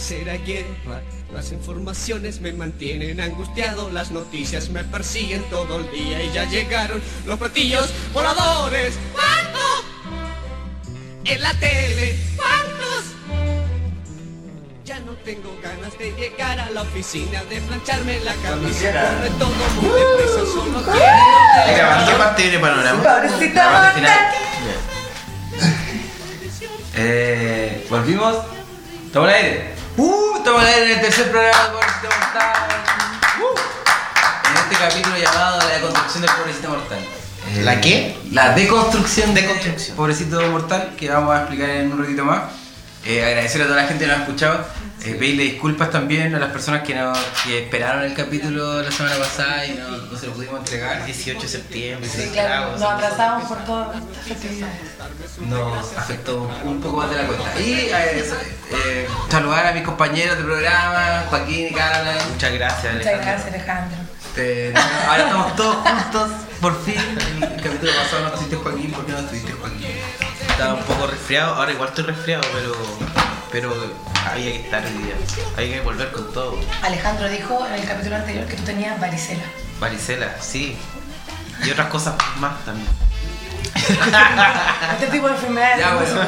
tercera guerra. Las informaciones me mantienen angustiado, las noticias me persiguen todo el día y ya llegaron los platillos voladores. ¿Cuántos? En la tele, ¿cuántos? Ya no tengo ganas de llegar a la oficina, de plancharme la camisa. Corre todo muy deprisa, solo ¿Qué quiero... parte panorama? La parte final. mortal. Eh, volvimos. ¿Estamos al aire? Estamos en el tercer programa de Pobrecito Mortal. En este capítulo llamado La deconstrucción del Pobrecito Mortal. Eh, ¿La qué? La deconstrucción de Deconstrucción. Pobrecito Mortal, que vamos a explicar en un ratito más. Eh, agradecer a toda la gente que nos ha escuchado. Eh, pedirle disculpas también a las personas que, no, que esperaron el capítulo la semana pasada y no, no se lo pudimos entregar. 18 de septiembre, Sí, claro, nos atrasamos por todo. nos afectó un poco más de la cuenta. Y eh, eh, saludar a mis compañeros de programa, Joaquín y Carla. Muchas gracias, Muchas Alejandro. gracias, Alejandro. Este, ahora estamos todos juntos, por fin. El capítulo pasado no estuviste Joaquín, ¿por qué no estuviste Joaquín? Estaba un poco resfriado, ahora igual estoy resfriado, pero, pero había que estar hoy día. Había que volver con todo. Alejandro dijo en el capítulo anterior que tú tenías varicela. Varicela, sí. Y otras cosas más también. Este tipo de enfermedades. Ya, bueno.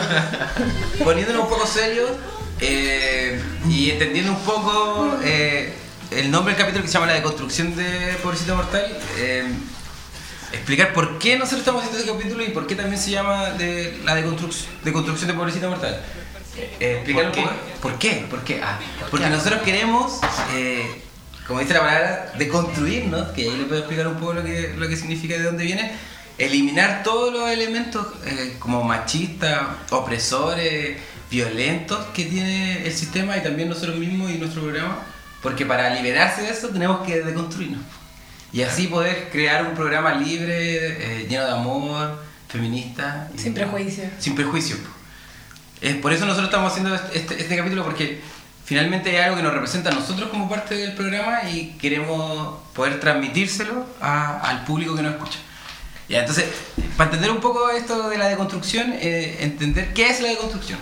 Poniéndonos un poco serios eh, y entendiendo un poco eh, el nombre del capítulo que se llama La deconstrucción de Pobrecito Mortal, eh, explicar por qué nosotros estamos haciendo este capítulo y por qué también se llama de, La deconstrucción, deconstrucción de Pobrecito Mortal. Eh, explicar ¿Por poco. ¿Por qué? ¿Por qué? Ah, porque nosotros queremos, eh, como dice la palabra, deconstruirnos, que ahí le puedo explicar un poco lo que, lo que significa y de dónde viene, eliminar todos los elementos eh, como machistas, opresores, violentos que tiene el sistema y también nosotros mismos y nuestro programa, porque para liberarse de eso tenemos que deconstruirnos. Y así poder crear un programa libre, eh, lleno de amor, feminista. Sin prejuicio. sin prejuicio. Es por eso nosotros estamos haciendo este, este capítulo, porque finalmente es algo que nos representa a nosotros como parte del programa y queremos poder transmitírselo a- al público que nos escucha. Ya, entonces, para entender un poco esto de la deconstrucción, eh, entender qué es la deconstrucción.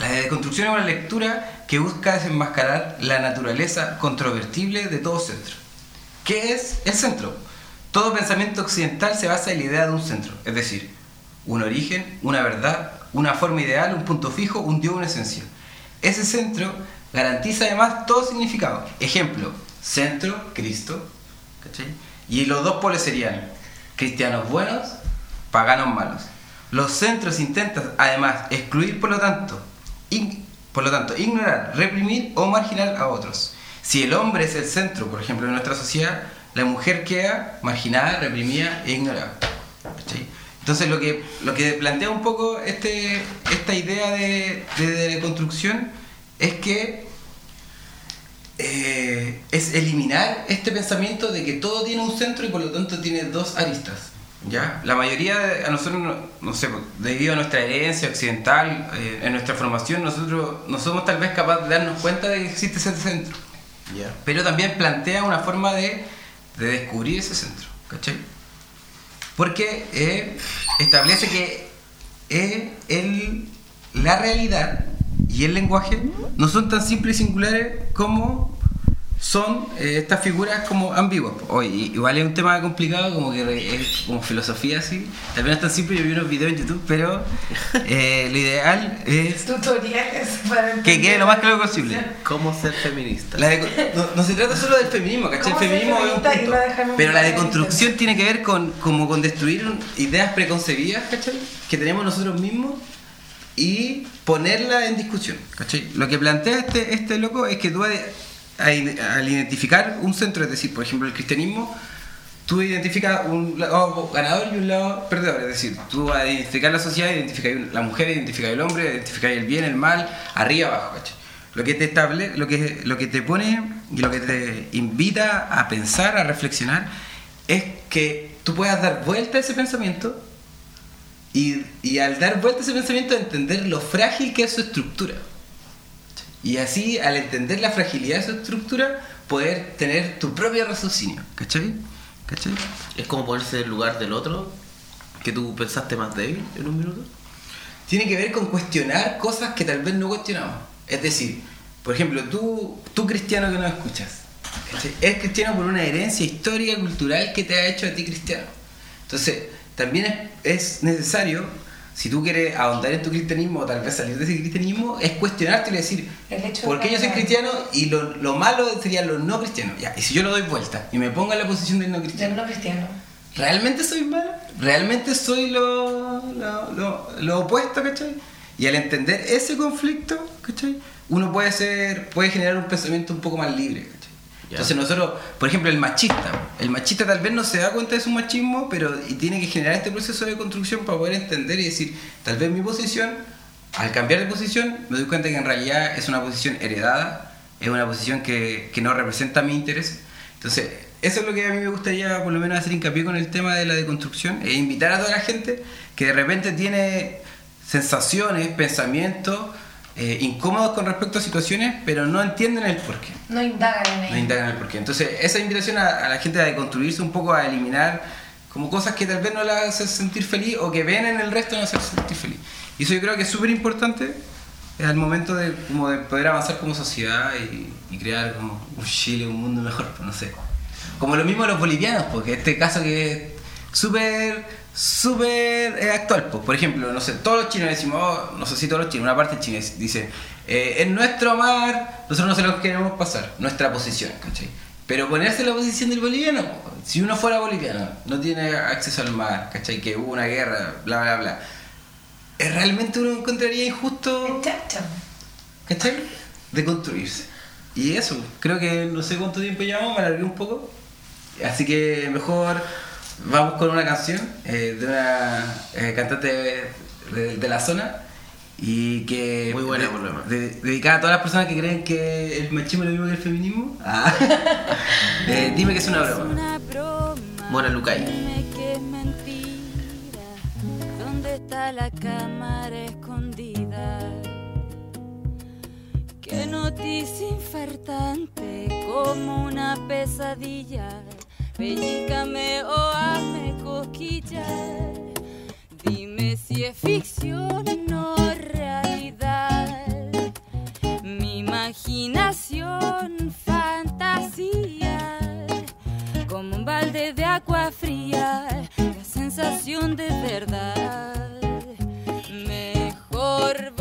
La deconstrucción es una lectura que busca desenmascarar la naturaleza controvertible de todo centro. ¿Qué es el centro? Todo pensamiento occidental se basa en la idea de un centro, es decir, un origen, una verdad, una forma ideal, un punto fijo, un dios, una esencia. Ese centro garantiza además todo significado. Ejemplo, centro, Cristo, ¿cachai? Y los dos polos serían cristianos buenos, paganos malos. Los centros intentan además excluir, por lo tanto, por lo tanto, ignorar, reprimir o marginar a otros. Si el hombre es el centro, por ejemplo, de nuestra sociedad, la mujer queda marginada, reprimida e ignorada. Entonces lo que, lo que plantea un poco este, esta idea de, de, de construcción es que eh, es eliminar este pensamiento de que todo tiene un centro y por lo tanto tiene dos aristas. ¿ya? La mayoría, de- a nosotros, no, no sé, debido a nuestra herencia occidental, eh, en nuestra formación, nosotros no somos tal vez capaces de darnos cuenta de que existe ese centro. Ya. Pero también plantea una forma de, de descubrir ese centro, ¿cachai? Porque eh, establece que eh, el- la realidad y el lenguaje no son tan simples y singulares como son eh, estas figuras como ambiguas. Oye, igual es un tema complicado, como que es como filosofía así. También es tan simple, yo vi unos videos en YouTube, pero eh, lo ideal es Tutoriales para que quede lo más claro posible. ¿Cómo ser feminista? La no, no se trata solo del feminismo, ¿cachai? El ¿Cómo ser feminismo es un punto. no Pero la deconstrucción tiene que ver con, como con destruir ideas preconcebidas, ¿cachai? Que tenemos nosotros mismos y ponerla en discusión, ¿cachai? Lo que plantea este, este loco es que tú al, identificar un centro, es decir, por ejemplo, el cristianismo, tú identificas un lado ganador y un lado perdedor. Es decir, tú al identificar la sociedad, identificas la mujer, identificas el hombre, identificas el bien, el mal, arriba, abajo. Lo que te estable, lo que, lo que te pone y lo que te invita a pensar, a reflexionar, es que tú puedas dar vuelta a ese pensamiento y, y al dar vuelta a ese pensamiento entender lo frágil que es su estructura. Y así, al entender la fragilidad de su estructura, poder tener tu propio raciocinio. ¿Cachai? ¿Cachai? Es como ponerse en el lugar del otro que tú pensaste más débil en un minuto. Tiene que ver con cuestionar cosas que tal vez no cuestionamos. Es decir, por ejemplo, tú, tú cristiano que nos escuchas, ¿cachai? es cristiano por una herencia histórica, cultural que te ha hecho a ti cristiano. Entonces, también es, es necesario, si tú quieres ahondar en tu cristianismo o tal vez salir de ese cristianismo, es cuestionarte y decir, ¿por qué yo soy cristiano y lo, lo malo serían los no cristianos? Ya, y si yo lo doy vuelta y me pongo en la posición del no cristiano, no cristiano. ¿realmente soy malo? ¿Realmente soy lo, lo, lo- lo opuesto, ¿cachai? Y al entender ese conflicto, ¿cachai? Uno puede ser, puede generar un pensamiento un poco más libre. Entonces nosotros, por ejemplo, el machista, el machista tal vez no se da cuenta de su machismo, pero y tiene que generar este proceso de construcción para poder entender y decir, tal vez mi posición, al cambiar de posición, me doy cuenta que en realidad es una posición heredada, es una posición que, que no representa mi interés. Entonces, eso es lo que a mí me gustaría por lo menos hacer hincapié con el tema de la deconstrucción, e invitar a toda la gente que de repente tiene sensaciones, pensamientos eh, incómodos con respecto a situaciones, pero no entienden el porqué. No indagan en No ello. indagan el porqué. Entonces, esa invitación a, a la gente a deconstruirse un poco, a eliminar como cosas que tal vez no la hacen sentir feliz o que ven en el resto no hacen sentir feliz. Y eso yo creo que es súper importante al momento de, como de poder avanzar como sociedad y, y crear como un Chile, un mundo mejor, pues no sé. Como lo mismo los bolivianos, porque este caso que es súper, súper eh, actual. Pues. Por ejemplo, no sé, todos los chinos decimos, oh, no sé si todos los chinos, una parte china dice, eh, en nuestro mar, nosotros no se lo queremos pasar, nuestra posición, ¿cachai? Pero ponerse en la posición del boliviano, si uno fuera boliviano, no tiene acceso al mar, ¿cachai? Que hubo una guerra, bla, bla, bla. ¿eh, ¿Realmente uno encontraría injusto, Chacha. ¿cachai? De construirse. Y eso, creo que no sé cuánto tiempo llevamos, me alargué un poco. Así que mejor vamos con una canción eh, de una eh, cantante de, de- de la zona y que Muy buena, de- por lo demás. de- dedicada a todas las personas que creen que el machismo es lo mismo que el feminismo. Ah. Eh, dime que es una broma. una broma. Mona Lucay. Dime que es mentira. ¿Dónde está la cámara escondida? Qué noticia infartante, como una pesadilla. Pellícame o hazme cosquillas. Dime si es ficción o realidad. Mi imaginación fantasía como un balde de agua fría, la sensación de verdad. Mejor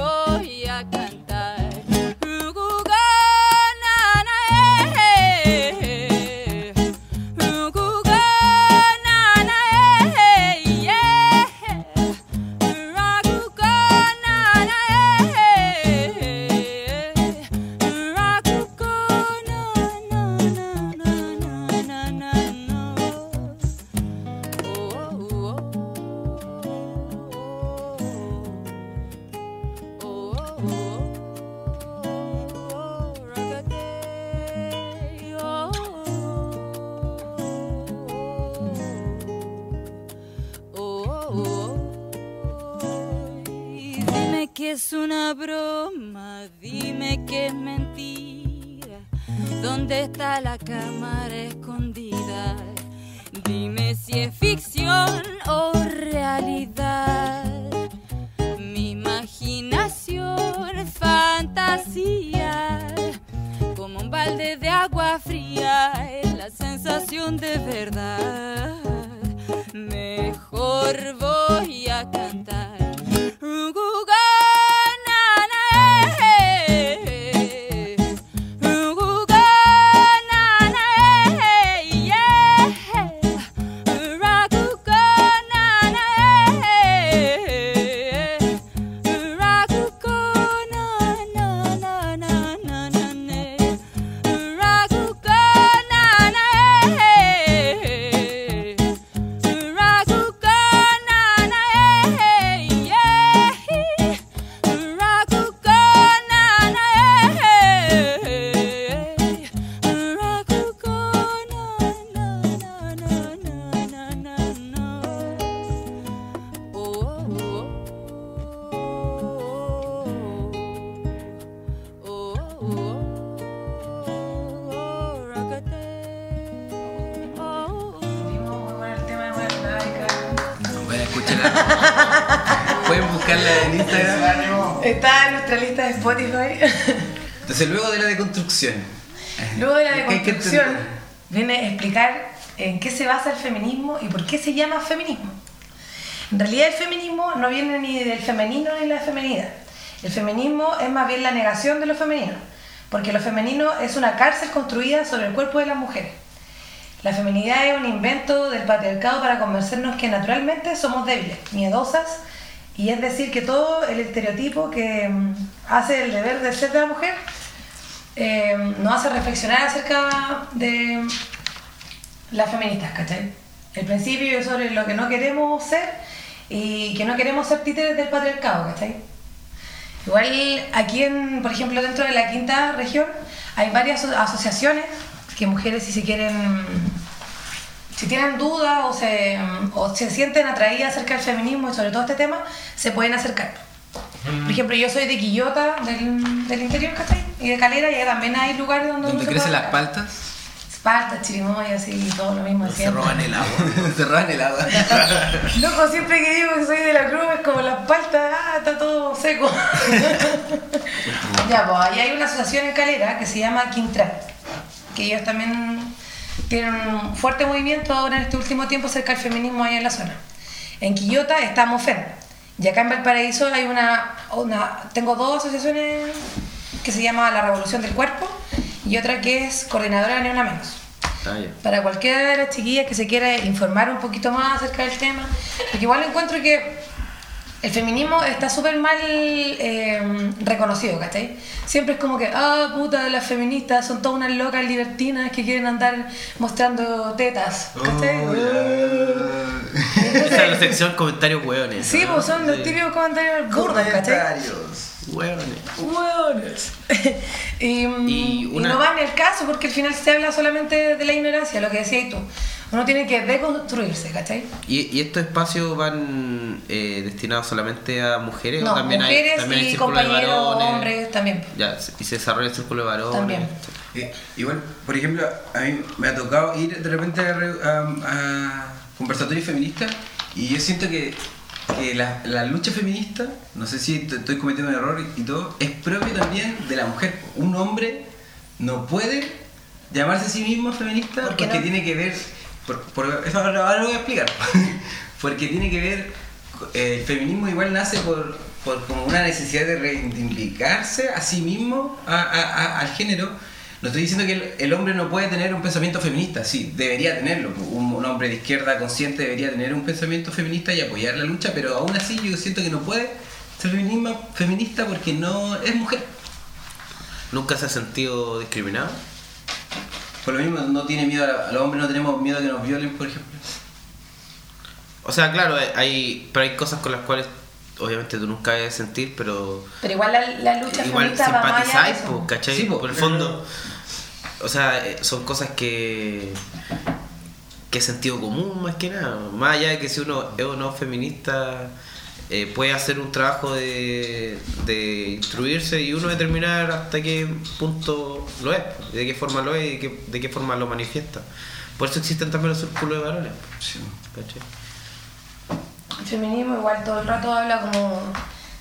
Spotify. Entonces, luego de la deconstrucción. Luego de la ¿qué hay que deconstrucción viene a explicar en qué se basa el feminismo y por qué se llama feminismo. En realidad el feminismo no viene ni del femenino ni de la feminidad. El feminismo es más bien la negación de lo femenino, porque lo femenino es una cárcel construida sobre el cuerpo de las mujeres. La feminidad es un invento del patriarcado para convencernos que naturalmente somos débiles, miedosas, y es decir que todo el estereotipo que mm, hace el deber de ser de la mujer eh, nos hace reflexionar acerca de las feministas, ¿cachai? El principio es sobre lo que no queremos ser y que no queremos ser títeres del patriarcado, ¿cachai? Igual aquí, en, por ejemplo, dentro de la quinta región hay varias aso- asociaciones que mujeres si se quieren, si tienen dudas o se, o se sienten atraídas acerca del feminismo y sobre todo este tema, se pueden acercar. Por ejemplo, yo soy de Quillota, del, del interior, ¿cachai? Y de Calera, y ahí también hay lugares donde... se crecen las paltas, Esparta, Chirimoya, así, todo lo mismo Se roban el agua. se roban el agua. Loco, siempre que digo que soy de la cruz es como la palta, ah, está todo seco. ya, pues ahí hay una asociación en Calera que se llama Quintral, que ellos también tienen un fuerte movimiento ahora en este último tiempo acerca del feminismo allá en la zona. En Quillota está Mofen, y acá en Valparaíso hay una, una tengo dos asociaciones que se llama La Revolución del Cuerpo y otra que es Coordinadora de Ni Una Menos. Ah. Para cualquiera de las chiquillas que se quiera informar un poquito más acerca del tema, porque igual encuentro que el feminismo está súper mal eh, reconocido, ¿cachai? Siempre es como que, ah, puta, las feministas son todas unas locas libertinas que quieren andar mostrando tetas, ¿cachai? Esa es la sección comentarios hueones. Sí, ¿no? pues son los típicos comentarios burdos, ¿cachai? Comentarios. Hueones. Hueones. y, no va en el caso porque al final se habla solamente de la ignorancia, lo que decías tú. Uno tiene que deconstruirse, ¿cachai? ¿Y, y estos espacios van eh, destinados solamente a mujeres No, o también mujeres hay, también hay y de compañeros varones? hombres también. Ya, y se desarrolla el círculo de varones. También. Eh, igual, por ejemplo, a mí me ha tocado ir de repente a, re- a- a conversatorios feministas y yo siento que, que la, la lucha feminista, no sé si te- estoy cometiendo un error y, todo, es propio también de la mujer. Un hombre no puede llamarse a sí mismo feminista ¿Por qué porque no? tiene que ver, por, eso ahora, lo voy a explicar, porque tiene que ver, el feminismo igual nace por, por como una necesidad de reivindicarse a sí mismo, a- al género. No estoy diciendo que el, hombre no puede tener un pensamiento feminista, sí, debería tenerlo. Un, un hombre de izquierda consciente debería tener un pensamiento feminista y apoyar la lucha, pero aún así yo siento que no puede ser feminista porque no es mujer. ¿Nunca se ha sentido discriminado? Por lo mismo, no tiene miedo, a, a los hombres no tenemos miedo a que nos violen, por ejemplo. O sea, claro, hay, pero hay cosas con las cuales obviamente tú nunca debes sentir, pero Pero igual la, la lucha igual simpatizáis, po, ¿cachai? Sí, po, por el pero- fondo. O sea, eh, son cosas que. que es sentido común más que nada. Más allá de que si uno es o no feminista, eh, puede hacer un trabajo de, de instruirse y uno determinar hasta qué punto lo es, de qué forma lo es y de qué, de qué forma lo manifiesta. Por eso existen también los círculos de varones. El feminismo igual todo el rato habla como,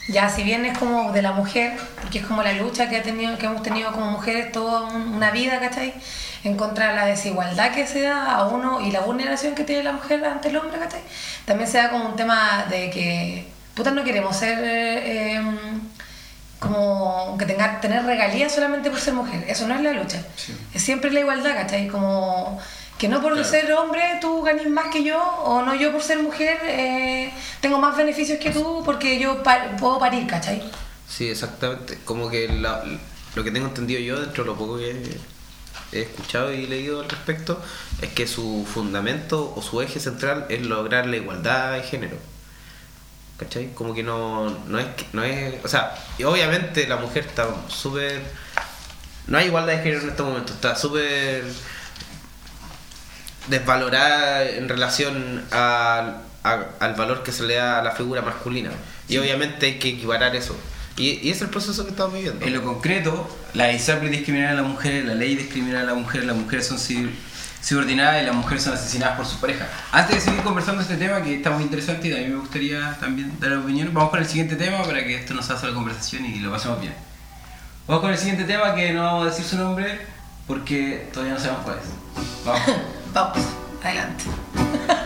ya si bien es como de la mujer, porque es como la lucha que, ha tenido, que hemos tenido como mujeres toda un- una vida, ¿cachai? En contra de la desigualdad que se da a uno y la vulneración que tiene la mujer ante el hombre, ¿cachai? También se da como un tema de que, putas, no queremos ser... eh, em, como que tenga, tener regalías solamente por ser mujer. Eso no es la lucha. Sí. Es siempre la igualdad, ¿cachai? Como que no por Claro. ser hombre tú ganes más que yo, o no yo por ser mujer eh, tengo más beneficios que tú porque yo pa- puedo parir, ¿cachai? Sí, exactamente. Como que la- lo que tengo entendido yo, dentro de lo poco que he escuchado y leído al respecto, es que su fundamento o su eje central es lograr la igualdad de género. ¿Cachai? Como que no, no es... No es o sea, y obviamente la mujer está súper... No hay igualdad de género en este momento, está súper desvalorada en relación al, a- al valor que se le da a la figura masculina. Y obviamente hay que equiparar eso. Y, y ese es el proceso que estamos viviendo. En lo concreto, la ISAPRE discrimina a las mujeres, la ley discrimina a las mujeres, las mujeres son sub- subordinadas y las mujeres son asesinadas por su pareja. Antes de seguir conversando este tema, que está muy interesante y a mí me gustaría también dar opinión, vamos con el siguiente tema para que esto nos haga la conversación y lo pasemos bien. Vamos con el siguiente tema que no vamos a decir su nombre porque todavía no sabemos cuál es. Vamos. Vamos, adelante.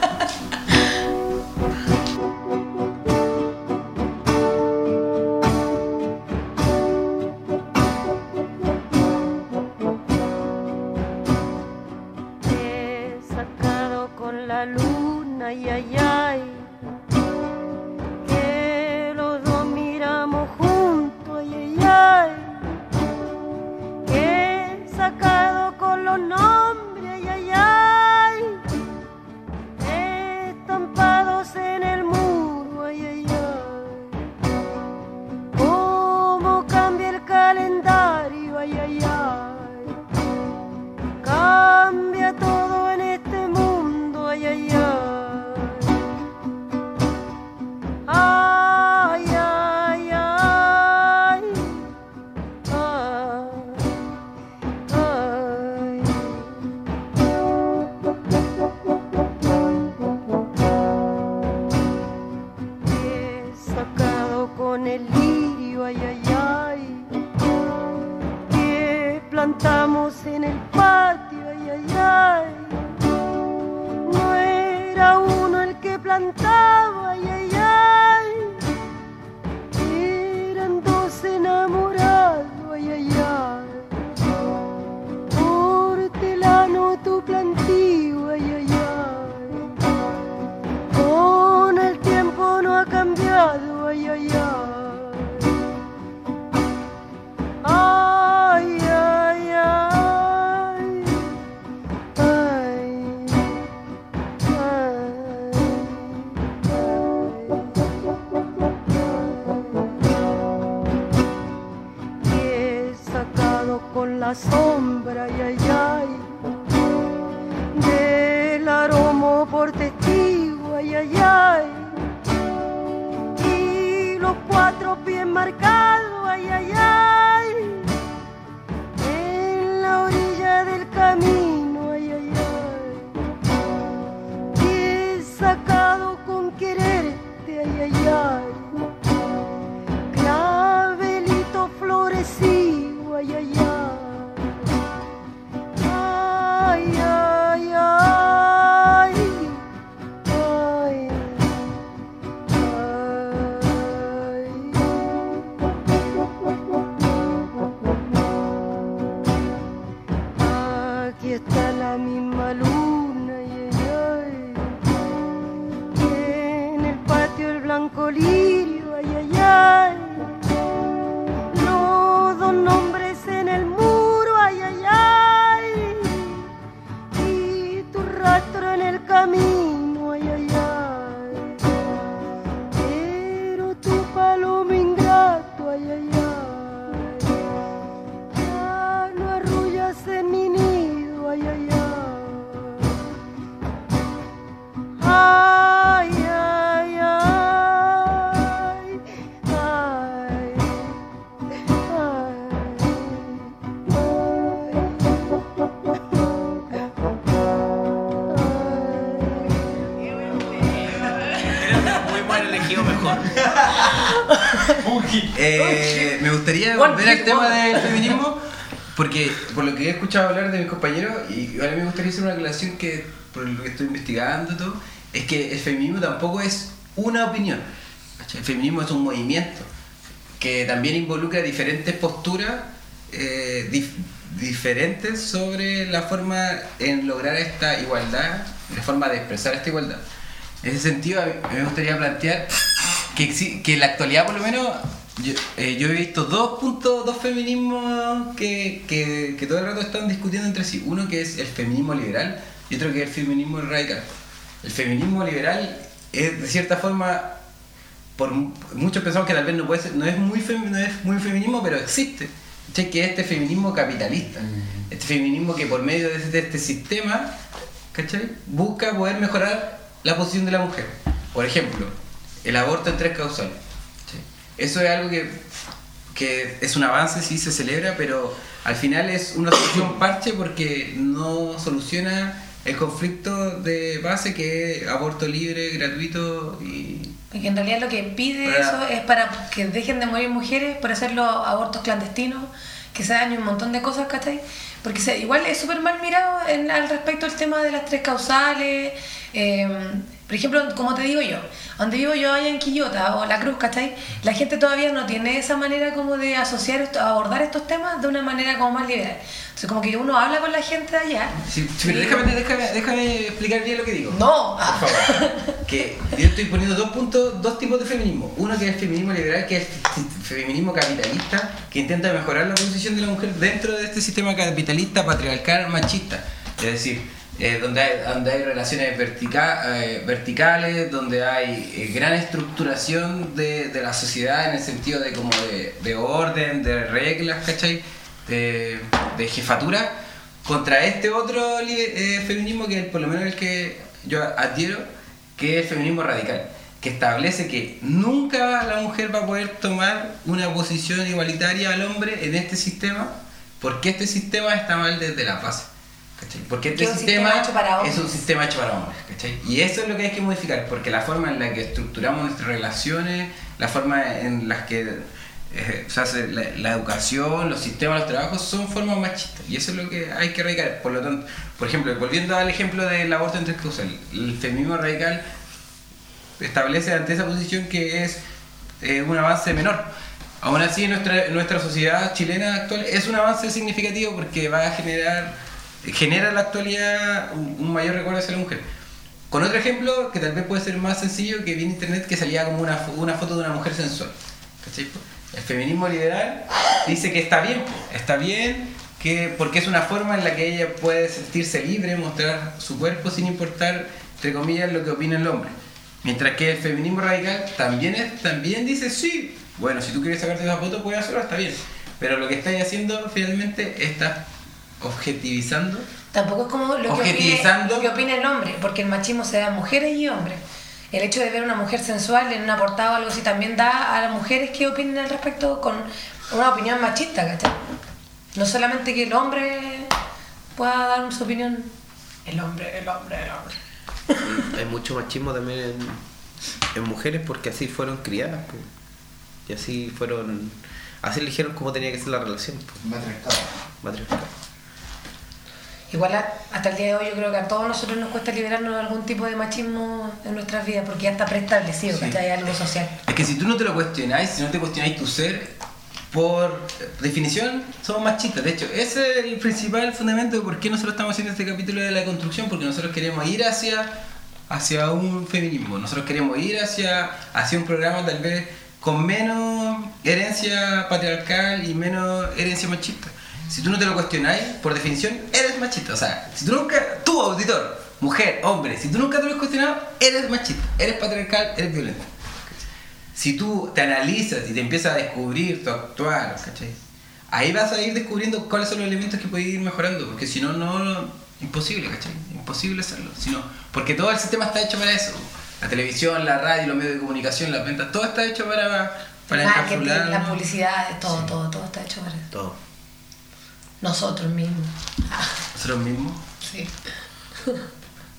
see what you're. Gustaría One volver al tema del feminismo, porque por lo que he escuchado hablar de mis compañeros, y ahora me gustaría hacer una aclaración que, por lo que estoy investigando todo, es que el feminismo tampoco es una opinión. El feminismo es un movimiento que también involucra diferentes posturas eh, dif- diferentes sobre la forma en lograr esta igualdad, la forma de expresar esta igualdad. En ese sentido, a mí me gustaría plantear que, que en la actualidad, por lo menos, yo, eh, yo he visto dos puntos, dos feminismos que, que, que todo el rato están discutiendo entre sí. Uno que es el feminismo liberal y otro que es el feminismo radical. El feminismo liberal es, de cierta forma, por mu- muchos pensamos que tal vez no puede ser, no es muy, fem- no es muy feminismo, pero existe. Que es este feminismo capitalista. Este feminismo que por medio de este, de este sistema ¿cachai? busca poder mejorar la posición de la mujer. Por ejemplo, el aborto en tres causales. Eso es algo que, que es un avance, sí se celebra, pero al final es una solución parche porque no soluciona el conflicto de base que es aborto libre, gratuito y Y que en realidad lo que pide Para- eso es para que dejen de morir mujeres por hacer los abortos clandestinos que se dañe un montón de cosas, ¿cachai? Porque se- igual es súper mal mirado en- al respecto del tema de las tres causales. eh, por ejemplo, como te digo yo, donde vivo yo allá en Quillota o La Cruz, ¿cachai? La gente todavía no tiene esa manera como de asociar, abordar estos temas de una manera como más liberal. Entonces como que uno habla con la gente de allá. Sí, sí, pero y- déjame, déjame, déjame explicar bien lo que digo. No, Por favor. Que yo estoy poniendo dos puntos, dos tipos de feminismo. Uno que es el feminismo liberal, que es el feminismo capitalista, que intenta mejorar la posición de la mujer dentro de este sistema capitalista, patriarcal, machista. Es decir, eh, donde, hay, donde hay relaciones eh, verticales, donde hay eh, gran estructuración de, de la sociedad en el sentido de como de, de orden, de reglas, ¿cachai? De, jefatura, contra este otro feminismo que por lo menos el que yo adhiero, que es el feminismo radical, que establece que nunca la mujer va a poder tomar una posición igualitaria al hombre en este sistema, porque este sistema está mal desde la base. ¿Cachai? Porque este es sistema, sistema hecho para hombres. es un sistema hecho para hombres. ¿cachai? Y eso es lo que hay que modificar, porque la forma en la que estructuramos nuestras relaciones, la forma en las que eh, se hace la, la educación, los sistemas, los trabajos, son formas machistas. Y eso es lo que hay que erradicar. Por lo tanto, por ejemplo, volviendo al ejemplo del aborto en tres causales, el feminismo radical establece ante esa posición que es eh, un avance menor. Aún así, nuestra, nuestra sociedad chilena actual es un avance significativo porque va a generar, genera en la actualidad un, mayor recuerdo hacia la mujer. Con otro ejemplo que tal vez puede ser más sencillo, que vi en internet que salía como una, una foto de una mujer sensual. El feminismo liberal dice que está bien, está bien, que, porque es una forma en la que ella puede sentirse libre, mostrar su cuerpo sin importar, entre comillas, lo que opina el hombre. Mientras que el feminismo radical también, es, también dice, sí, bueno, si tú quieres sacarte esa foto, puedes hacerlo, está bien. Pero lo que estáis haciendo finalmente está objetivizando Tampoco es como lo que, opine, Objetivizando. lo que opina el hombre, porque el machismo se da a mujeres y hombres. El hecho de ver una mujer sensual en una portada o algo así también da a las mujeres que opinen al respecto con una opinión machista, ¿cachai? No solamente que el hombre pueda dar su opinión. El hombre, el hombre, el hombre. Hay mucho machismo también en, en mujeres porque así fueron criadas. po. Y así fueron. Así eligieron cómo tenía que ser la relación. po. Matriarcado. Igual a- hasta el día de hoy yo creo que a todos nosotros nos cuesta liberarnos de algún tipo de machismo en nuestras vidas porque ya está preestablecido, Sí. ¿cachai? Algo social. Es que si tú no te lo cuestionáis, si no te cuestionáis tu ser, por definición somos machistas. De hecho, ese es el principal fundamento de por qué nosotros estamos haciendo este capítulo de la construcción, porque nosotros queremos ir hacia, hacia un feminismo, nosotros queremos ir hacia, hacia un programa tal vez con menos herencia patriarcal y menos herencia machista. Si tú no te lo cuestionáis, por definición, eres machista. O sea, si tú nunca, tú auditor, mujer, hombre, si tú nunca te lo has cuestionado, eres machista, eres patriarcal, eres violento si tú te analizas y te empiezas a descubrir tu actuar, ¿cachai? Ahí vas a ir descubriendo cuáles son los elementos que puedes ir mejorando, porque si no, no, imposible, ¿cachai? Imposible hacerlo. Si no, porque todo el sistema está hecho para eso. La televisión, la radio, los medios de comunicación, las ventas, todo está hecho para, para Marketing, la publicidad, todo, todo, todo está hecho para Todo. Nosotros mismos. Nosotros mismos. sí.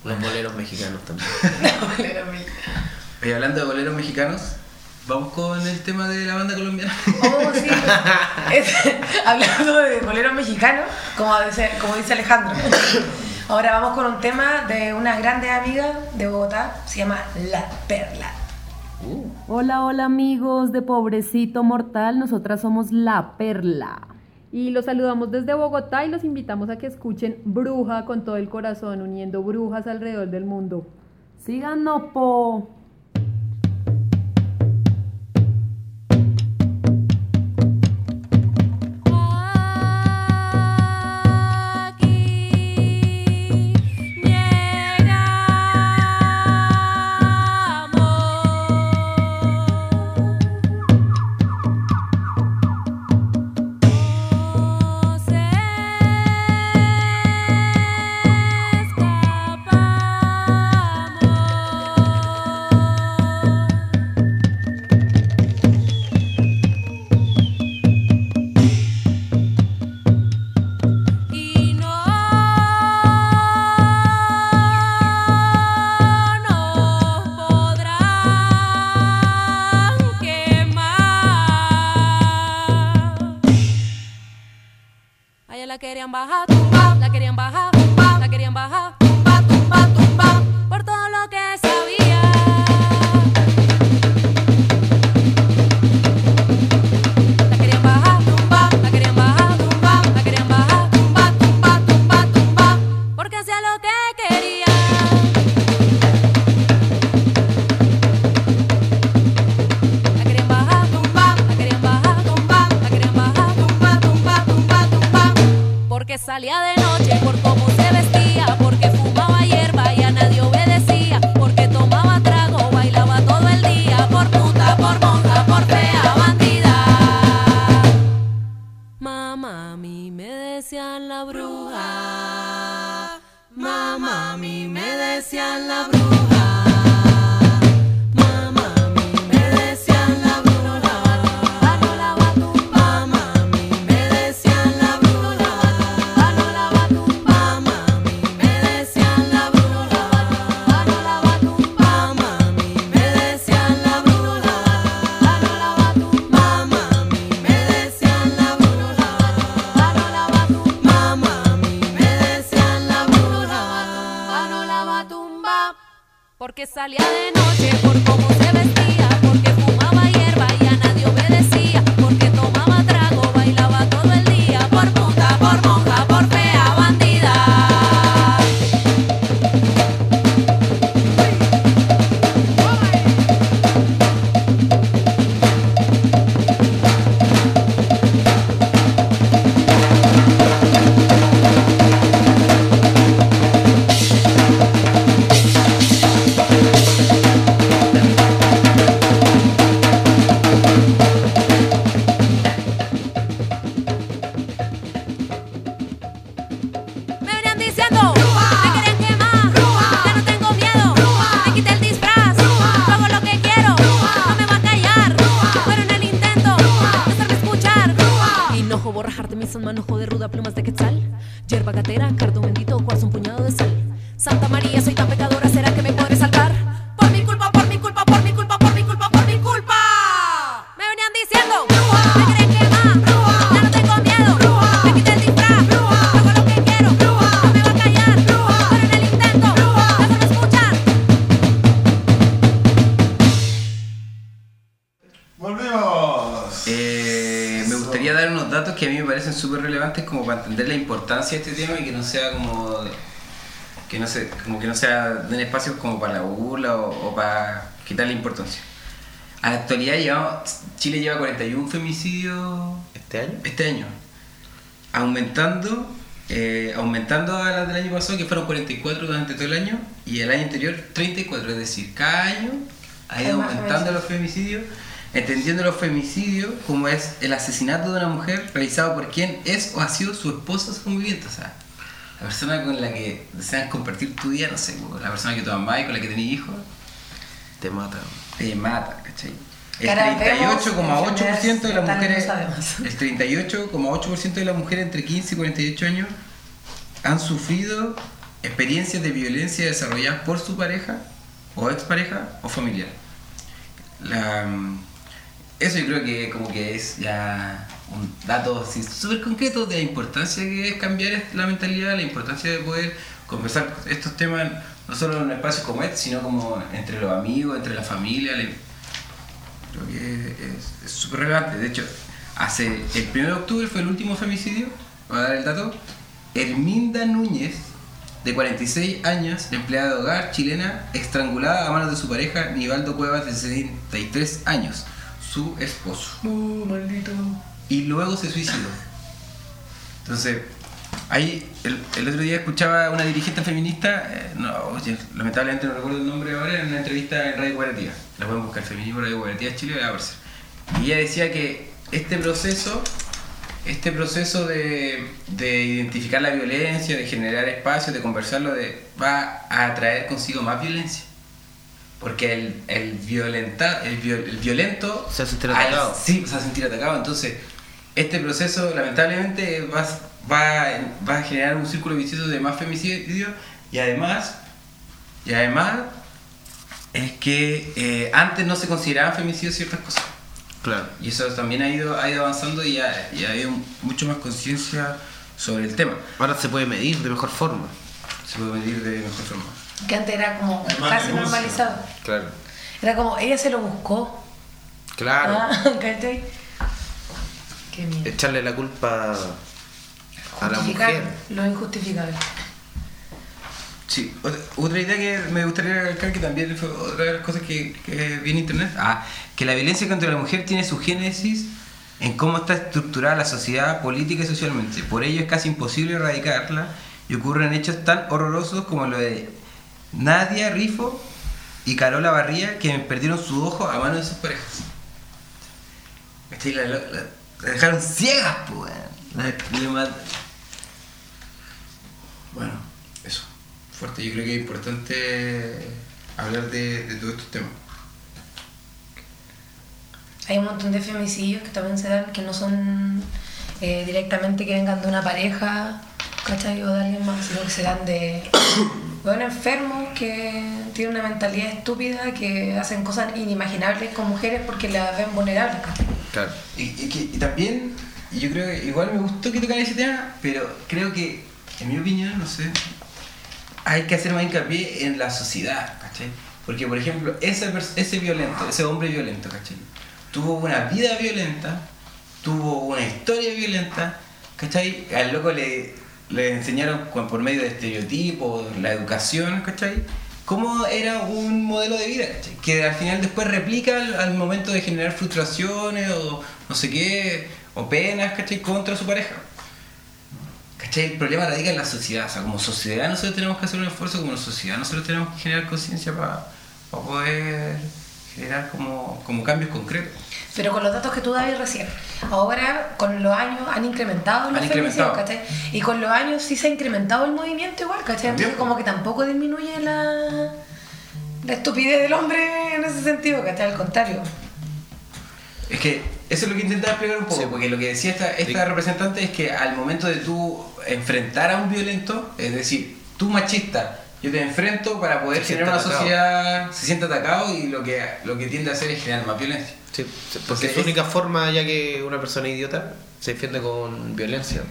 Los boleros mexicanos también. Y hablando de boleros mexicanos, vamos con el tema de la banda colombiana. Oh, sí. Es- hablando de boleros mexicanos, como dice, como dice Alejandro. Ahora vamos con un tema de una grande amiga de Bogotá, se llama La Perla. Hola, hola amigos de Pobrecito Mortal, nosotras somos La Perla. Y los saludamos desde Bogotá y los invitamos a que escuchen Bruja con todo el corazón, uniendo brujas alrededor del mundo. Síganos, po. my heart. Salía de noche por cómo se vestía, porque fumaba hierba y este tema y que no sea como que no sé, como que no sea den espacios como para la burla o, o para quitarle importancia. A la actualidad llevamos- Chile lleva 41 femicidios ¿Este año? este año, aumentando, eh, aumentando a las del año pasado, que fueron 44 durante todo el año, y el año anterior 34, es decir, cada año ha ido aumentando los femicidios, entendiendo los femicidios como es el asesinato de una mujer realizado por quien es o ha sido su esposa o su conviviente, o sea, la persona con la que deseas compartir tu día, no sé, la persona que tú y con la que tenés hijos, Te mata. te mata, ¿cachai? El Ahora vemos 38,8% de las mujeres, el 38,8% de las mujeres entre 15 y 48 años han sufrido experiencias de violencia desarrolladas por su pareja o expareja o familiar. La, mm, eso yo creo que como que es ya un dato súper concreto de la importancia que es cambiar la mentalidad, la importancia de poder conversar estos temas no solo en espacios como este, sino como entre los amigos, entre la familia. creo que es- súper relevante. De hecho, hace el 1 de octubre fue el último femicidio, voy a dar el dato. Herminda Núñez, de 46 años, empleada de hogar chilena, estrangulada a manos de su pareja Nivaldo Cuevas, de 63 años, su esposo. maldito. Y luego se suicidó. Entonces, ahí el, el otro día escuchaba a una dirigente feminista, eh, no, oye, lamentablemente no recuerdo el nombre ahora, en una entrevista en Radio Guardia. La pueden buscar, Feminismo Radio Guardia Chile, va a aparecer. Y ella decía que este proceso, este proceso de, de identificar la violencia, de generar espacios, de conversarlo, de, va a traer consigo más violencia. Porque el, el, violenta, el, viol- el violento Se va a sentir al- atacado. sí, se va a sentir atacado. Entonces, este proceso lamentablemente va, va, va a generar un círculo vicioso de más femicidio y además, y además es que eh, antes no se consideraban femicidios ciertas cosas. Claro. Y eso también ha ido, ha ido avanzando y ha, y ha habido mucho más conciencia sobre el tema. Ahora se puede medir de mejor forma. Se puede medir de mejor forma. Que antes era como casi normalizado. Claro. Era como, ella se lo buscó. Claro. Ah. Qué miedo. Echarle la culpa a la Justificar mujer. lo injustificable. Sí, otra, otra idea que me gustaría recalcar que también fue otra de las cosas que, que vi en internet, ah, que la violencia contra la mujer tiene su génesis en cómo está estructurada la sociedad política y socialmente. Por ello es casi imposible erradicarla y ocurren hechos tan horrorosos como lo de Nadia Rifo y Carola Barría que perdieron su ojo a manos de sus parejas. La, la- la- la dejaron ciegas, pues. Bueno, eso. Fuerte, yo creo que es importante hablar de, de todos estos temas. Hay un montón de femicidios que también se dan que no son eh, directamente que vengan de una pareja, ¿cachai? O de alguien más, sino que se dan de bueno, enfermos que tienen una mentalidad estúpida, que hacen cosas inimaginables con mujeres porque las ven vulnerables, ¿cachai? Claro. Y, y que- y también, y yo creo que igual me gustó que tocara ese tema, pero creo que, en mi opinión, no sé, hay que hacer más hincapié en la sociedad, ¿cachai? Porque, por ejemplo, ese, ese violento, ese hombre violento, ¿cachai? Tuvo una vida violenta, tuvo una historia violenta, ¿cachai? Al loco le, le enseñaron por medio de estereotipos, la educación, ¿cachai? Cómo era un modelo de vida, ¿cachai? Que al final después replica al, momento de generar frustraciones o no sé qué, o penas, ¿cachai? Contra su pareja. ¿Cachai? El problema radica en la sociedad. O sea, como sociedad nosotros tenemos que hacer un esfuerzo, como sociedad nosotros tenemos que generar conciencia para poder generar como, como cambios concretos. Pero con los datos que tú dabas recién, ahora con los años han incrementado los Han femicidios, incrementado. ¿cachai? Y con los años sí se ha incrementado el movimiento igual, ¿cachai? Entonces como que tampoco disminuye la, la estupidez del hombre en ese sentido, ¿cachai? Al contrario. Es que eso es lo que intentaba explicar un poco, Sí. porque lo que decía esta, esta Sí. representante es que al momento de tú enfrentar a un violento, es decir, tú machista, yo te enfrento para poder Se generar una atacado. sociedad, se siente atacado y lo que, lo que tiende a hacer es generar más violencia. Sí, sí, porque es- única forma, ya que una persona idiota se defiende con violencia.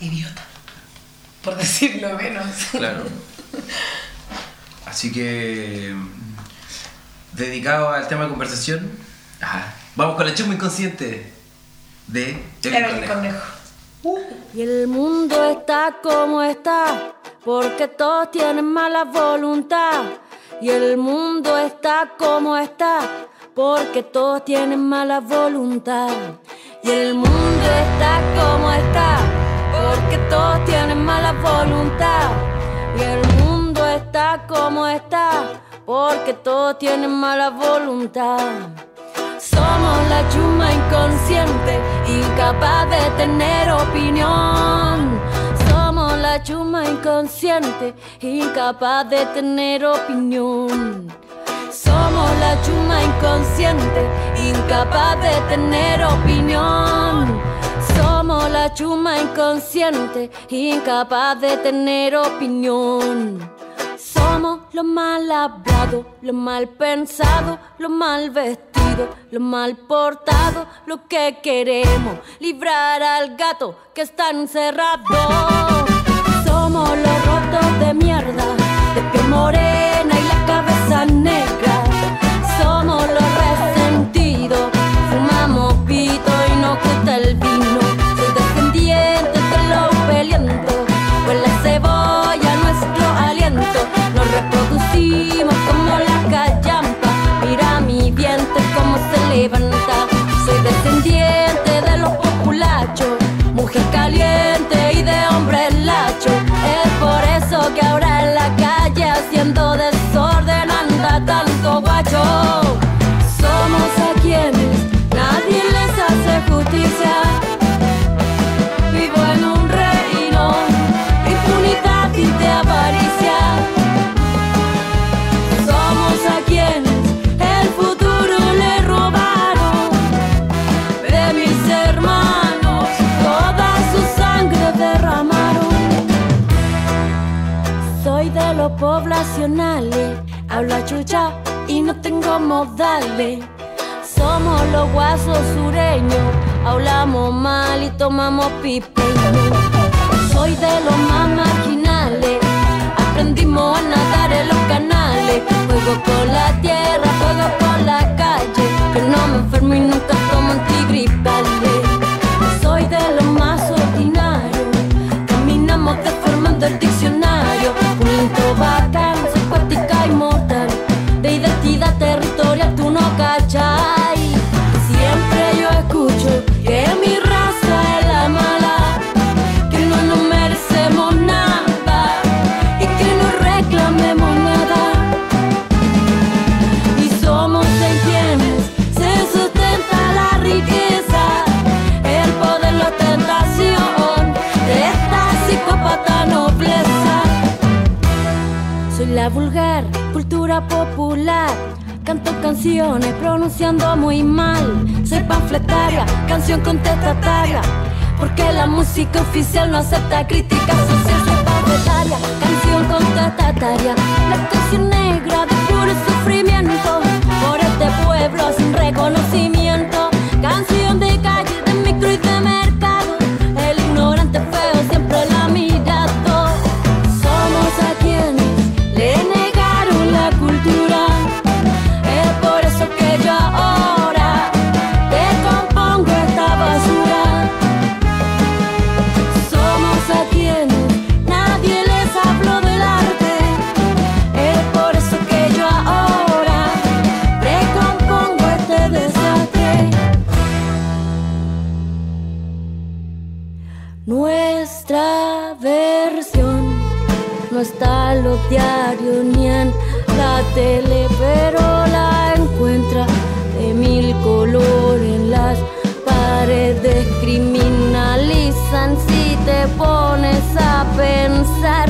Idiota. Por decirlo menos. Claro. Así que, dedicado al tema de conversación, ah, vamos con la chuma inconsciente de Evelyn. Conejo. Y el mundo está como está, porque todos tienen mala voluntad. Y el mundo está como está, porque todos tienen mala voluntad. Y el mundo está como está, porque todos tienen mala voluntad. Y el mundo está como está, porque todos tienen mala voluntad. Somos la chuma inconsciente, incapaz de tener opinión. La chuma inconsciente, incapaz de tener opinión. Somos la chuma inconsciente, incapaz de tener opinión. Somos la chuma inconsciente, incapaz de tener opinión. Somos los mal hablados, los mal pensados, los mal vestidos, los mal portados, lo que queremos, librar al gato que está encerrado. Los rotos de mierda, de piel morena y no tengo modales. Somos los guasos sureños, hablamos mal y tomamos pipeño. soy de los más marginales. Aprendimos a nadar en los canales. Juego con la tierra, juego con la calle. Que no me enfermo y nunca canciones pronunciando muy mal. Soy panfletaria, canción contestataria. Porque la música oficial no acepta críticas sociales. Soy panfletaria, canción contestataria. La canción negra de puro sufrimiento. Por este pueblo sin reconocimiento. Canción de calle, no está en los diarios ni en la tele, pero la encuentra de mil colores las paredes. Criminalizan si te pones a pensar.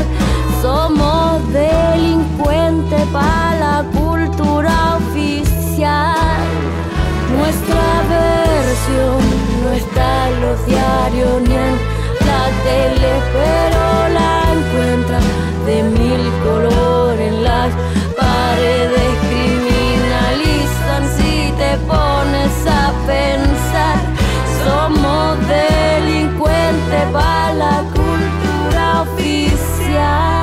Somos delincuentes para la cultura oficial. Nuestra versión no está en los diarios ni en la tele, pero la Somos delincuentes para la cultura oficial.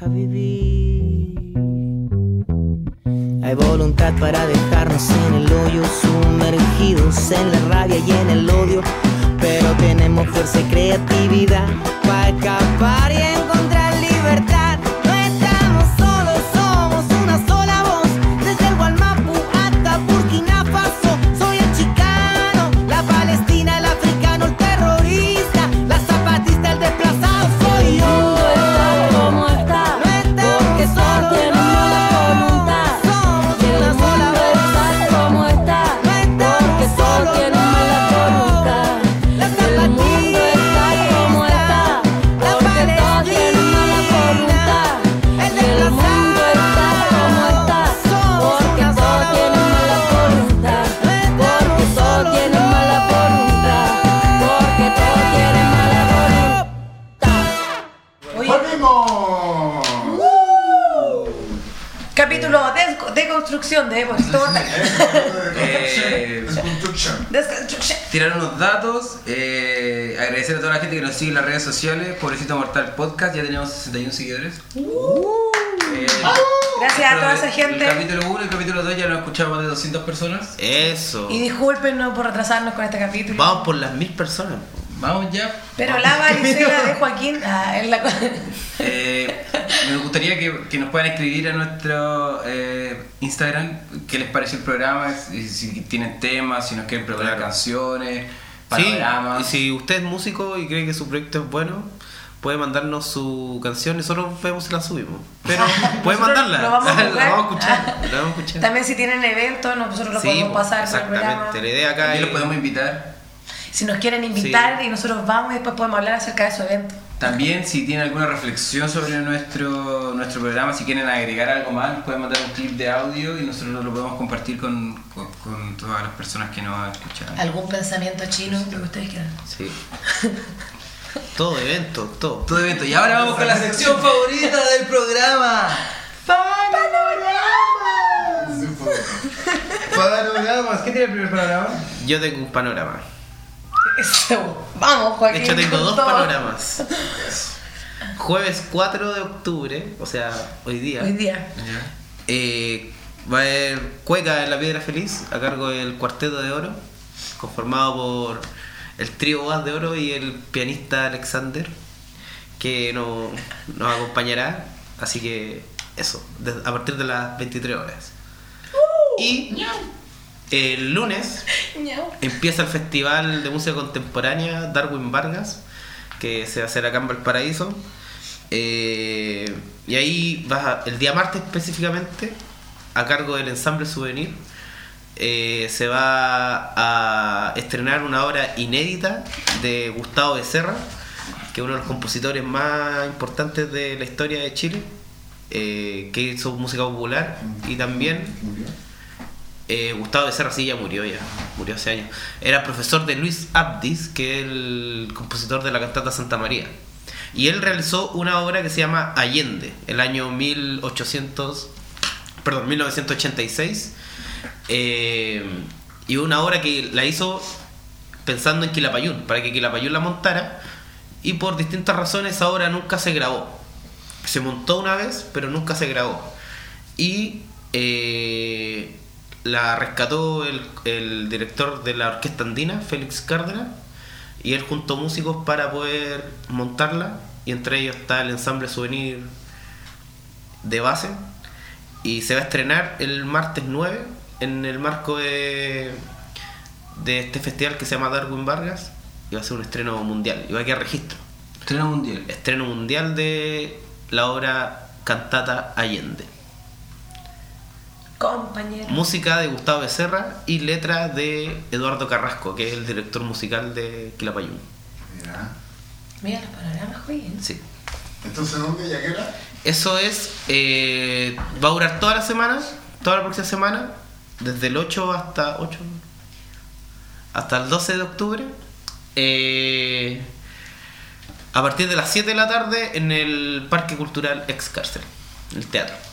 Habibi. Hay voluntad para dejarnos en el hoyo, sumergidos en la rabia y en el odio. Pero tenemos fuerza y creatividad para escapar y encontrar tirar unos datos, eh, agradecer a toda la gente que nos sigue en las redes sociales, Pobrecito Mortal Podcast, ya tenemos 61 seguidores. Eh, Gracias a toda esa gente. El capítulo 1 y el capítulo 2 ya lo han escuchado más de 200 personas. Eso. Y discúlpenos por retrasarnos con este capítulo. Vamos por las mil personas. Vamos ya. Pero la varicela de Joaquín ah, es la cosa. Eh, me gustaría que, que nos puedan escribir a nuestro eh, Instagram qué les pareció el programa, si, si tienen temas, si nos quieren proponer Claro. canciones, Sí, panoramas. y si usted es músico y cree que su proyecto es bueno, puede mandarnos su canción y nosotros vemos si la subimos. Pero puede mandarla. lo vamos a La jugar. vamos a escuchar. La vamos a escuchar. También si tienen eventos, nosotros lo Sí, podemos pues, pasar por el programa. Exactamente. La idea acá es. los podemos invitar. Si nos quieren invitar y nosotros vamos y después podemos hablar acerca de su evento. También si tienen alguna reflexión sobre nuestro, nuestro programa, si quieren agregar algo más, nos pueden mandar un clip de audio y nosotros lo podemos compartir con, con, con todas las personas que nos escuchan. ¿Algún pensamiento chino? Lo que ustedes quieran. Sí. todo evento, todo. Todo evento. Y ahora vamos con la sección favorita del programa. Panoramas. ¿Qué tiene el primer panorama? Yo tengo un panorama. Eso. Vamos, De Joaquín. hecho, tengo dos todo. panoramas. Jueves 4 de octubre, o sea, hoy día, Hoy día. eh, va a haber Cueca en la Piedra Feliz a cargo del Cuarteto de Oro, conformado por el trío Boas de Oro y el pianista Alexander, que no- nos acompañará. Así que eso, de- a partir de las 23 horas. Y el lunes empieza el Festival de Música Contemporánea Darwin Vargas, que se va a hacer acá en Valparaíso. Eh, y ahí vas a- el día martes específicamente, a cargo del ensamble Souvenir, eh, se va a estrenar una obra inédita de Gustavo Becerra, que es uno de los compositores más importantes de la historia de Chile, eh, que hizo música popular y también eh, Gustavo Becerra sí murió ya, murió hace años. Era profesor de Luis Abdis, que es el compositor de la cantata Santa María. Y él realizó una obra que se llama Allende, el año 1800, perdón, 1986. eh, y una obra que la hizo pensando en Quilapayún, para que Quilapayún la montara. Y por distintas razones esa obra nunca se grabó. Se montó una vez, pero nunca se grabó. Y eh, la rescató el, el director de la orquesta andina, Félix Cárdenas, y él juntó músicos para poder montarla, y entre ellos está el ensamble souvenir de base, y se va a estrenar el martes 9 en el marco de, de este festival que se llama Darwin Vargas, y va a ser un estreno mundial, y va a quedar registro. Estreno mundial. Estreno mundial de la obra Cantata Allende. Compañero. Música de Gustavo Becerra y letra de Eduardo Carrasco, que es el director musical de Quilapayún. Mira. Mira los panoramas, Joaquín. Sí. Entonces, ¿dónde ya queda? Eso es, eh, va a durar toda la semana, toda la próxima semana, desde el 8 hasta 8, hasta el 12 de octubre, eh, a partir de las 7 de la tarde en el Parque Cultural Ex Cárcel, el teatro.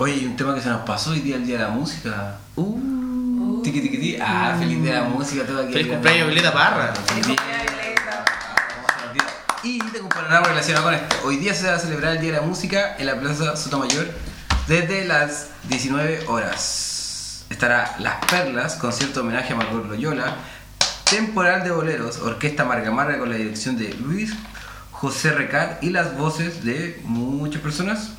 Oye, hay un tema que se nos pasó hoy día, el día de la música. Uh, Tiki tiki tiki. Ah, feliz día de la música. Todo aquí. Feliz cumpleaños, Violeta Parra. Y tengo un panorama relacionado con esto. Hoy día se va a celebrar el Día de la Música en la Plaza Sotomayor desde las 19 horas. Estará Las Perlas, concierto homenaje a Margot Loyola, temporal de boleros, orquesta Marga Marga con la dirección de Luis José Recal y las voces de muchas personas.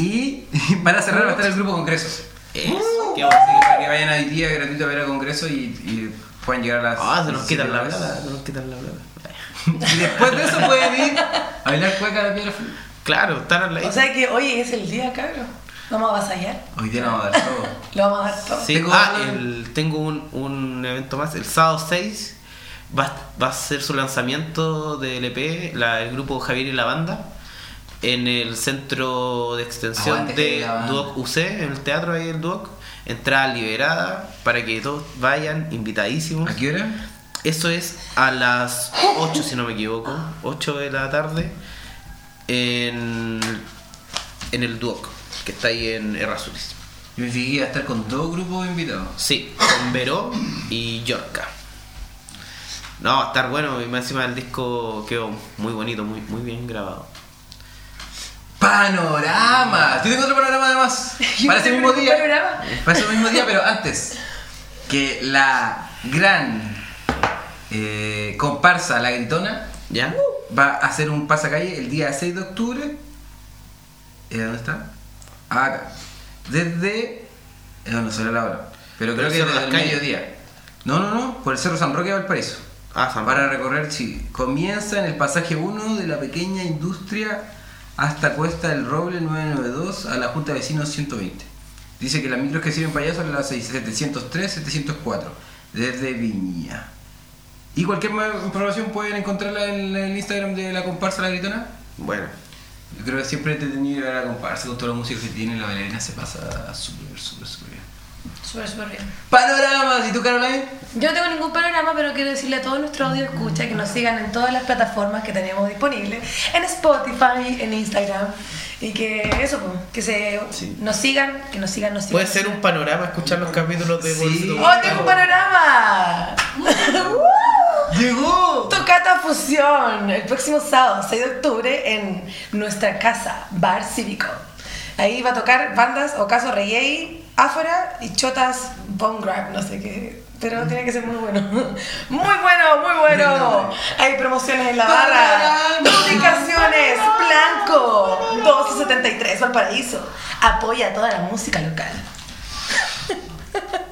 Y para cerrar va a estar el grupo Congresos. Eso, qué Así que para que vayan hoy día gratuito a ver el Congreso y, y puedan llegar a las. Ah, se nos quitan la 17 horas. plata, se nos quitan la plata. Y después de eso pueden ir a bailar cueca a la piedra fría. Claro, están al lado. O sea que hoy es el día, cabrón. Vamos a avasallar. Hoy día nos vamos a dar todo. Lo vamos a dar todo. Sí, Tengo ah, el- tengo un, un evento más. El sábado 6 va, va a ser su lanzamiento del EP, la- el grupo Javier y la Banda, en el centro de extensión Aguante, de. Duoc UC, en el teatro ahí del Duoc. Entrada liberada para que todos vayan, invitadísimos. ¿A qué hora? Eso es a las 8, si no me equivoco, 8 de la tarde, en, en el Duoc, que está ahí en Errázuriz. Yo me fijé a estar con dos grupos invitados. Sí, con Veró y Yorka. No, va a estar bueno y más encima el disco quedó muy bonito, muy, muy bien grabado. ¡Panorama! Yo tengo otro panorama además. Para ese mismo día. panorama. Para ese mismo día, pero antes. Que la gran eh, comparsa La Gritona ¿Ya? va a hacer un pasacalle el día 6 de octubre. Eh, ¿Dónde está? Ah, acá. Desde. eh, no sé la hora. Pero creo que desde el mediodía. No, no, no. Por el Cerro San Roque de Valparaíso. Ah, San Para recorrer Chile. Comienza en el pasaje 1 de la pequeña industria hasta Cuesta del Roble 992 a la Junta de Vecinos 120. Dice que las micros que sirven para allá son las 703, 704, desde Viña. Y cualquier más información pueden encontrarla en el Instagram de la comparsa La Gritona. Bueno, Yo creo que siempre he a la comparsa con todos los músicos que tienen. La bailarina se pasa súper, súper, súper bien. Súper, súper bien. Panoramas, ¿y tú, Caroline? Yo no tengo ningún panorama, pero quiero decirle a todos nuestros audio escucha que nos sigan en todas las plataformas que tenemos disponibles, en Spotify, en Instagram, y que eso, pues, que se Sí. nos sigan, que nos sigan, nos sigan. Puede ser un panorama escuchar los capítulos de Sí. ¡Oh, tengo un panorama! ¡Llegó! Tocata Fusión, el próximo sábado, 6 de octubre, en nuestra casa, Bar Cívico. Ahí va a tocar bandas Ocaso Reggae, Áfora y Chotas Bone Grab, no sé qué. Pero tiene que ser muy bueno. Muy bueno, muy bueno. Hay promociones en la barra. Notificaciones, Blanco, 1273, Valparaíso. Apoya toda la música local.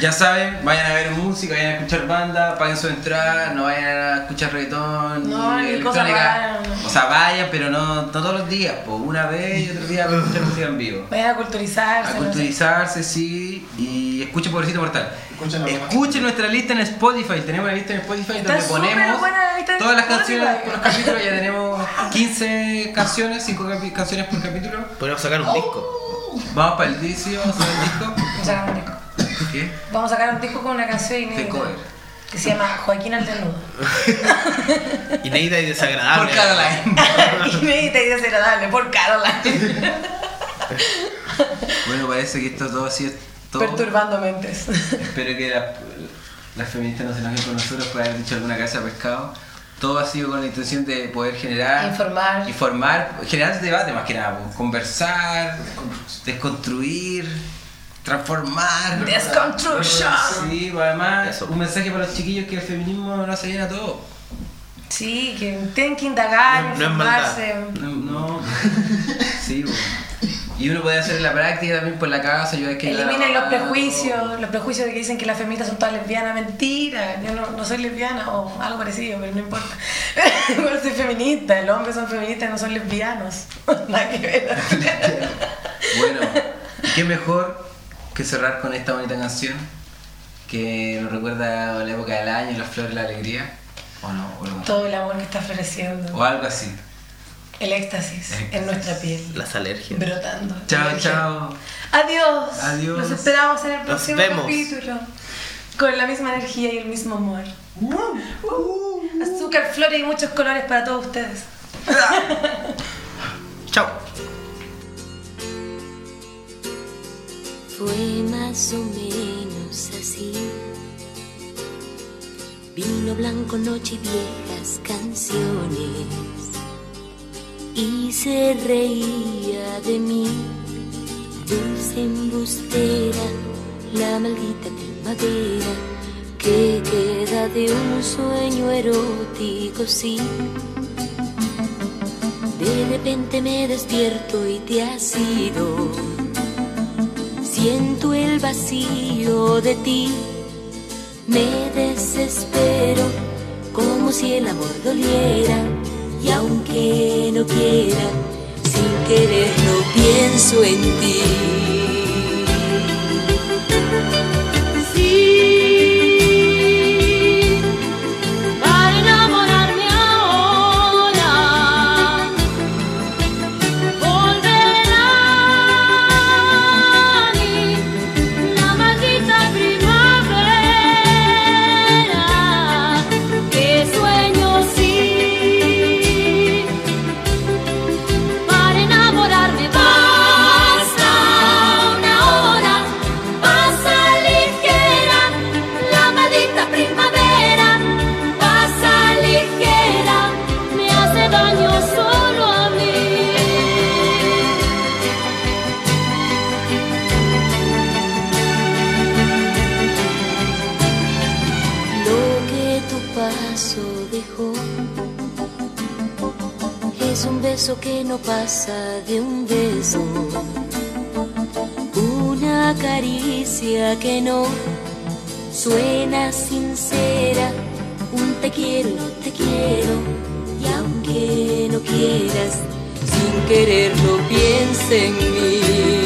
Ya saben, vayan a ver música, vayan a escuchar banda, paguen su entrada, no vayan a escuchar reggaetón No, ni electrónica. O sea, vayan, pero no, no todos los días, pues una vez y otro día para escuchar música en vivo. Vayan a culturizarse. A no sé. culturizarse, sí, y escuchen Pobrecito Mortal. Escuchen nuestra lista en Spotify, tenemos una lista en Spotify Está donde ponemos buena lista todas las Spotify. canciones por los capítulos, ya tenemos 15 canciones, 5 canciones por capítulo. Podríamos sacar un disco. Vamos para el disco, vamos a hacer el disco. Sacar un disco. ¿Qué? Vamos a sacar un disco con una canción inédita. De cover. Que se llama Joaquín al desnudo. Inédita y desagradable. Por Caroline. inédita y desagradable, por Caroline. Bueno, parece que esto todo así es todo. Perturbando mentes. Espero que la- las feministas no se enojen con nosotros por haber dicho alguna casa de pescado. Todo ha sido con la intención de poder generar, Informar. informar, generar debate más que nada, pues, conversar, desconstruir, transformar. Desconstruction. Sí, pues, además Eso. un mensaje para los chiquillos que el feminismo no hace bien a todo. Sí, que tienen que indagar, No- es informarse. No, no. sí, pues. Y uno puede hacer la práctica también por la casa, ayudar a que Eliminen los prejuicios, los prejuicios de que dicen que las feministas son todas lesbianas, mentira, yo no, no soy lesbiana o algo parecido, pero no importa. Igual soy feminista, los hombres son feministas, no son lesbianos. Nada que ver. Bueno, ¿y qué mejor que cerrar con esta bonita canción que nos recuerda la época del año, las flores, la alegría? ¿O no? ¿O, no? Todo el amor que está floreciendo, O algo así. el éxtasis en Éxtasis. nuestra piel, Las alergias. brotando. Chao, chao. Adiós. Adiós. Los esperamos en el próximo vemos. capítulo. Con la misma energía y el mismo amor. Azúcar, flores y muchos colores para todos ustedes. Chao. Fue más o menos así. Vino blanco, noche y viejas canciones. Y se reía de mí, dulce embustera, la maldita primavera que queda de un sueño erótico, sí. De repente me despierto y te has ido. Siento el vacío de ti, me desespero como si el amor doliera y aunque no quiera, sin quererlo pienso en ti. Pasa de un beso, una caricia que no suena sincera, un te quiero no te quiero, y aunque no quieras, sin quererlo piensa en mí.